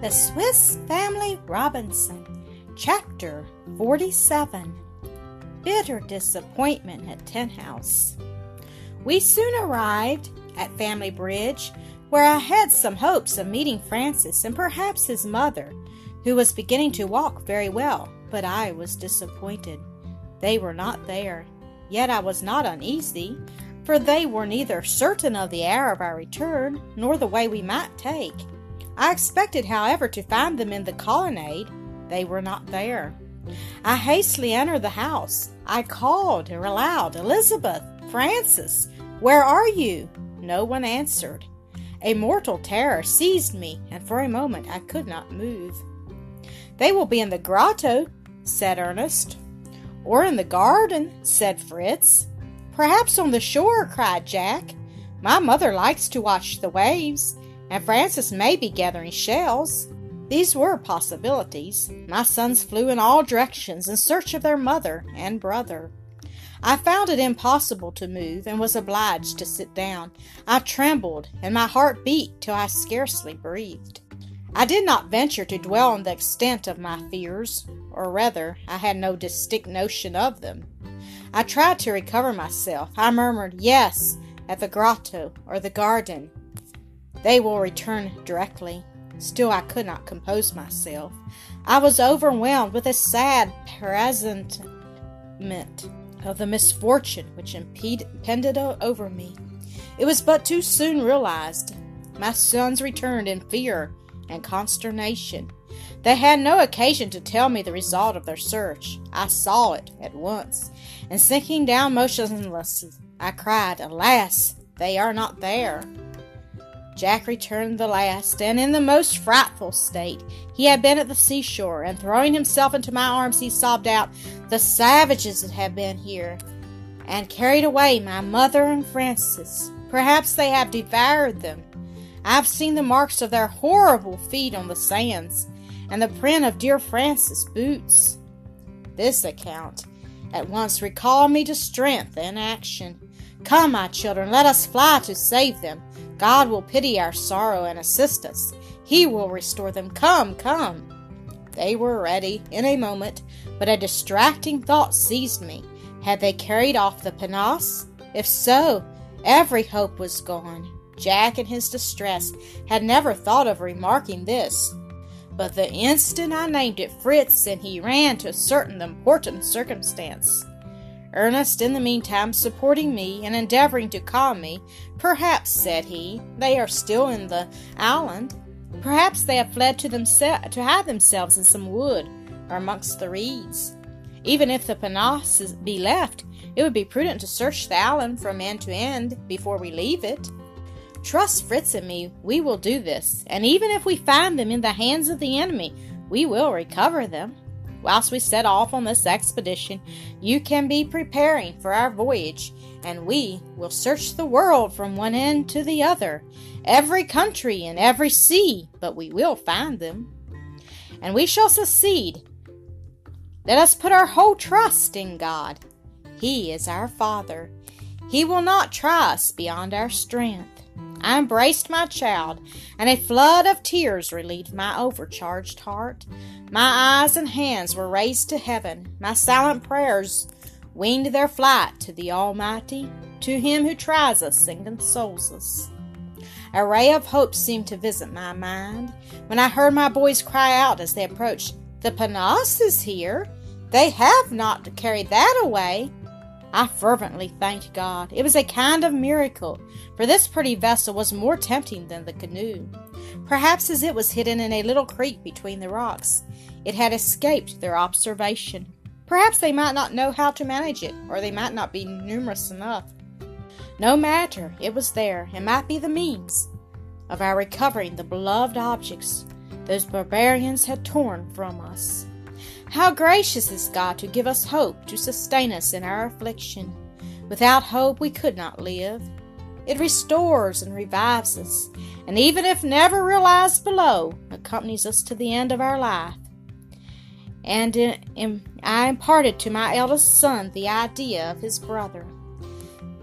The Swiss Family Robinson, Chapter 47 Bitter Disappointment at Tent House. We soon arrived at Family Bridge, where I had some hopes of meeting Francis and perhaps his mother, who was beginning to walk very well, but I was disappointed. They were not there. Yet I was not uneasy, for they were neither certain of the hour of our return nor the way we might take. I expected, however, to find them in the colonnade. They were not there. I hastily entered the house. I called aloud, Elizabeth, Francis, where are you? No one answered. A mortal terror seized me, and for a moment I could not move. They will be in the grotto, said Ernest. Or in the garden, said Fritz. Perhaps on the shore, cried Jack. My mother likes to watch the waves and Francis may be gathering shells. These were possibilities. My sons flew in all directions in search of their mother and brother. I found it impossible to move and was obliged to sit down. I trembled, and my heart beat till I scarcely breathed. I did not venture to dwell on the extent of my fears, or rather, I had no distinct notion of them. I tried to recover myself. I murmured, Yes, at the grotto or the garden. They will return directly. Still, I could not compose myself. I was overwhelmed with a sad presentiment of the misfortune which impended over me. It was but too soon realized. My sons returned in fear and consternation. They had no occasion to tell me the result of their search. I saw it at once, and sinking down motionless, I cried, Alas, they are not there! Jack returned the last, and in the most frightful state. He had been at the seashore, and throwing himself into my arms, he sobbed out, The savages have been here, and carried away my mother and Francis. Perhaps they have devoured them. I've seen the marks of their horrible feet on the sands, and the print of dear Francis' boots. This account at once recalled me to strength and action. Come, my children, let us fly to save them. God will pity our sorrow and assist us. He will restore them. Come, come. They were ready in a moment, but a distracting thought seized me. Had they carried off the pinnace? If so, every hope was gone. Jack, in his distress, had never thought of remarking this. But the instant I named it, Fritz and he ran to ascertain the important circumstance. Ernest, in the meantime, supporting me and endeavoring to calm me. Perhaps, said he, they are still in the island. Perhaps they have fled to, themse- to hide themselves in some wood or amongst the reeds. Even if the pinnace be left, it would be prudent to search the island from end to end before we leave it. Trust Fritz and me, we will do this, and even if we find them in the hands of the enemy, we will recover them. Whilst we set off on this expedition, you can be preparing for our voyage, and we will search the world from one end to the other, every country and every sea, but we will find them. And we shall succeed. Let us put our whole trust in God. He is our Father. He will not try us beyond our strength. I embraced my child, and a flood of tears relieved my overcharged heart. My eyes and hands were raised to heaven. My silent prayers winged their flight to the Almighty, to Him who tries us and consoles us. A ray of hope seemed to visit my mind when I heard my boys cry out as they approached, The pinnace is here! They have not carried that away! I fervently thanked God. It was a kind of miracle, for this pretty vessel was more tempting than the canoe. Perhaps as it was hidden in a little creek between the rocks, it had escaped their observation. Perhaps they might not know how to manage it, or they might not be numerous enough. No matter, it was there, and might be the means of our recovering the beloved objects those barbarians had torn from us. How gracious is God to give us hope to sustain us in our affliction. Without hope we could not live. It restores and revives us, and even if never realized below, accompanies us to the end of our life. And I imparted to my eldest son the idea of his brother,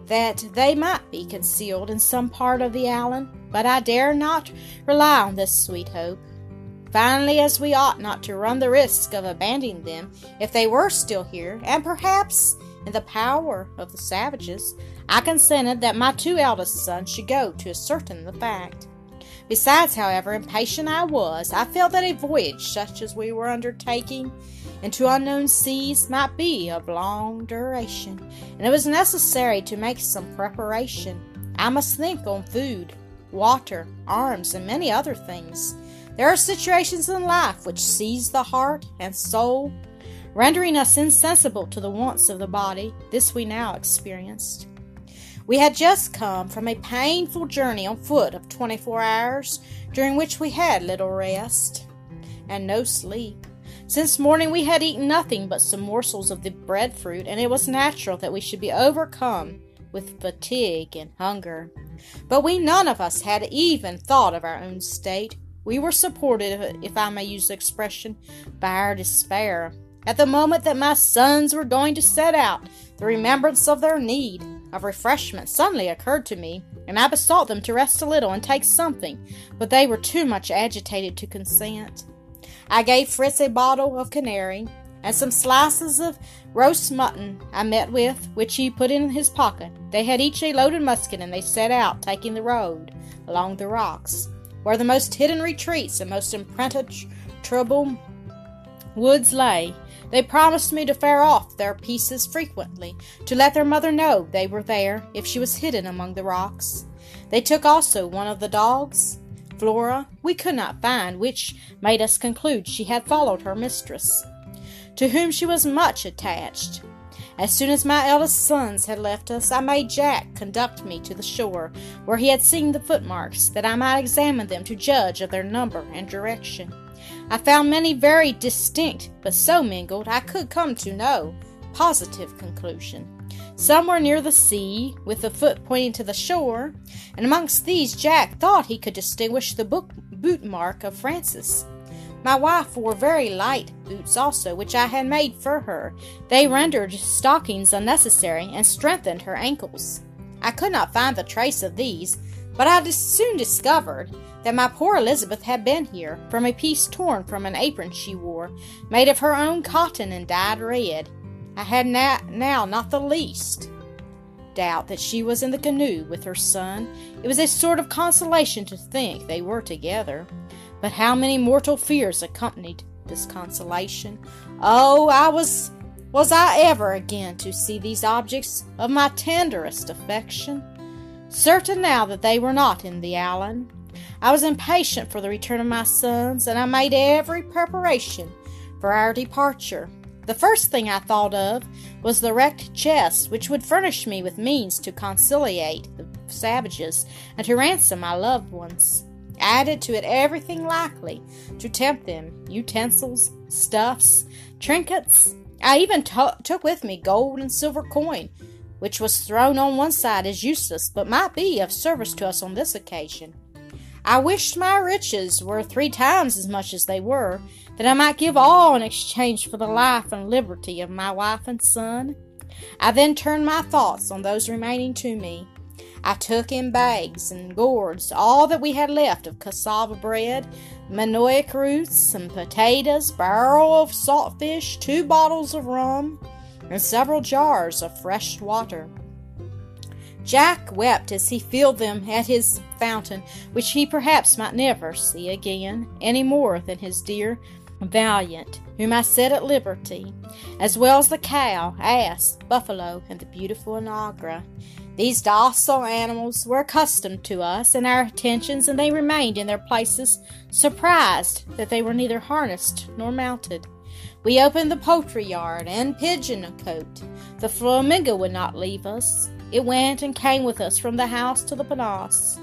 that they might be concealed in some part of the island, but I dare not rely on this sweet hope. Finally, as we ought not to run the risk of abandoning them if they were still here, and perhaps in the power of the savages, I consented that my two eldest sons should go to ascertain the fact. Besides, however impatient I was, I felt that a voyage such as we were undertaking into unknown seas might be of long duration, and it was necessary to make some preparation. I must think on food, water, arms, and many other things. There are situations in life which seize the heart and soul, rendering us insensible to the wants of the body. This we now experienced. We had just come from a painful journey on foot of 24 hours, during which we had little rest and no sleep. Since morning we had eaten nothing but some morsels of the breadfruit, and it was natural that we should be overcome with fatigue and hunger. But we none of us had even thought of our own state. We were supported, if I may use the expression, by our despair. At the moment that my sons were going to set out, the remembrance of their need of refreshment suddenly occurred to me, and I besought them to rest a little and take something, but they were too much agitated to consent. I gave Fritz a bottle of canary and some slices of roast mutton I met with, which he put in his pocket. They had each a loaded musket, and they set out, taking the road along the rocks, where the most hidden retreats and most impenetrable woods lay. They promised me to fare off their pieces frequently, to let their mother know they were there if she was hidden among the rocks. They took also one of the dogs, Flora, we could not find, which made us conclude she had followed her mistress, to whom she was much attached. As soon as my eldest sons had left us, I made Jack conduct me to the shore, where he had seen the footmarks, that I might examine them to judge of their number and direction. I found many very distinct, but so mingled I could come to no positive conclusion. Some were near the sea, with the foot pointing to the shore, and amongst these Jack thought he could distinguish the book, boot mark of Francis. My wife wore very light boots also, which I had made for her. They rendered stockings unnecessary and strengthened her ankles. I could not find the trace of these, but I soon discovered that my poor Elizabeth had been here from a piece torn from an apron she wore, made of her own cotton and dyed red. I had na- now not the least doubt that she was in the canoe with her son. It was a sort of consolation to think they were together. But how many mortal fears accompanied this consolation? Oh, I was was I ever again to see these objects of my tenderest affection? Certain now that they were not in the Allen, I was impatient for the return of my sons, and I made every preparation for our departure. The first thing I thought of was the wrecked chest, which would furnish me with means to conciliate the savages and to ransom my loved ones. Added to it everything likely to tempt them utensils, stuffs, trinkets. I even t- took with me gold and silver coin, which was thrown on one side as useless, but might be of service to us on this occasion. I wished my riches were three times as much as they were, that I might give all in exchange for the life and liberty of my wife and son. I then turned my thoughts on those remaining to me. I took in bags and gourds all that we had left of cassava bread, manioc roots, some potatoes, barrel of salt fish, two bottles of rum, and several jars of fresh water. Jack wept as he filled them at his fountain, which he perhaps might never see again, any more than his dear Valiant, whom I set at liberty, as well as the cow, ass, buffalo, and the beautiful Onagra. These docile animals were accustomed to us and our attentions, and they remained in their places, surprised that they were neither harnessed nor mounted. We opened the poultry yard and pigeon cote. The flamingo would not leave us. It went and came with us from the house to the pinnace.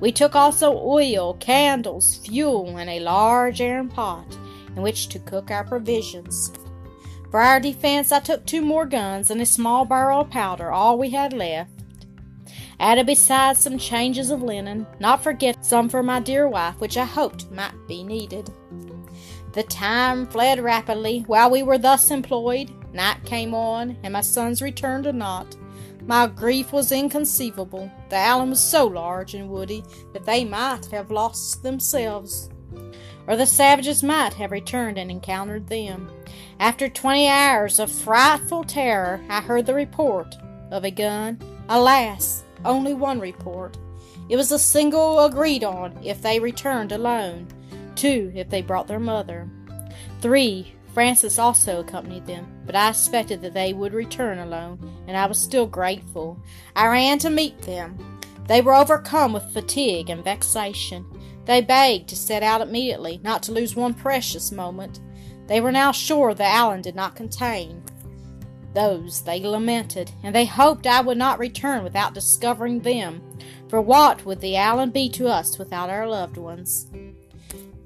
We took also oil, candles, fuel, and a large iron pot in which to cook our provisions. For our defense, I took two more guns and a small barrel of powder, all we had left. Added besides some changes of linen, not forget some for my dear wife, which I hoped might be needed. The time fled rapidly while we were thus employed. Night came on, and my sons returned or not. My grief was inconceivable. The island was so large and woody that they might have lost themselves. Or the savages might have returned and encountered them. After twenty hours of frightful terror, I heard the report of a gun. Alas, only one report. It was a single agreed on if they returned alone. Two, if they brought their mother. Three, Francis also accompanied them, but I expected that they would return alone, and I was still grateful. I ran to meet them. They were overcome with fatigue and vexation. They begged to set out immediately, not to lose one precious moment. They were now sure the island did not contain those they lamented, and they hoped I would not return without discovering them. For what would the island be to us without our loved ones?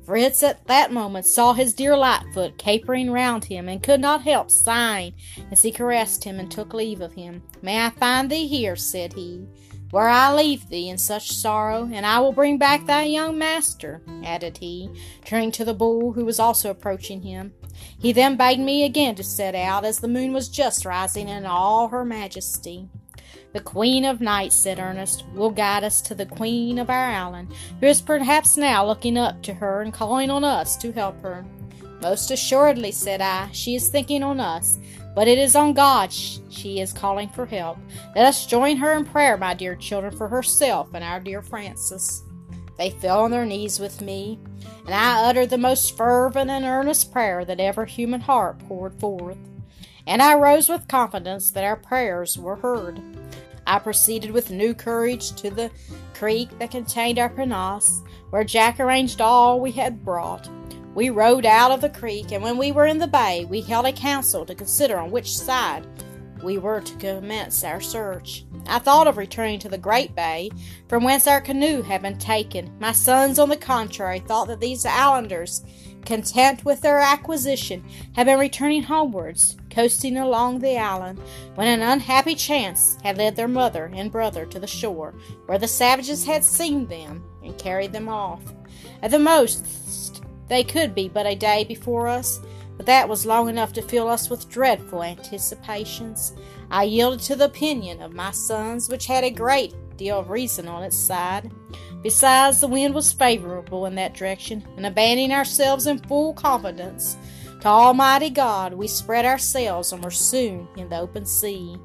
Fritz at that moment saw his dear Lightfoot capering round him, and could not help sighing as he caressed him and took leave of him. May I find thee here, said he, where I leave thee in such sorrow, and I will bring back thy young master, added he, turning to the bull, who was also approaching him. He then bade me again to set out, as the moon was just rising in all her majesty. The Queen of Night, said Ernest, will guide us to the Queen of our island, who is perhaps now looking up to her and calling on us to help her. Most assuredly, said I, she is thinking on us, but it is on God she is calling for help. Let us join her in prayer, my dear children, for herself and our dear Francis. They fell on their knees with me, and I uttered the most fervent and earnest prayer that ever human heart poured forth. And I rose with confidence that our prayers were heard. I proceeded with new courage to the creek that contained our pinnace, where Jack arranged all we had brought. We rowed out of the creek, and when we were in the bay, we held a council to consider on which side we were to commence our search. I thought of returning to the great bay from whence our canoe had been taken. My sons, on the contrary, thought that these islanders, content with their acquisition, had been returning homewards, coasting along the island, when an unhappy chance had led their mother and brother to the shore, where the savages had seen them and carried them off. At the most, they could be but a day before us, but that was long enough to fill us with dreadful anticipations. I yielded to the opinion of my sons, which had a great deal of reason on its side. Besides, the wind was favorable in that direction, and abandoning ourselves in full confidence to Almighty God, we spread our sails and were soon in the open sea.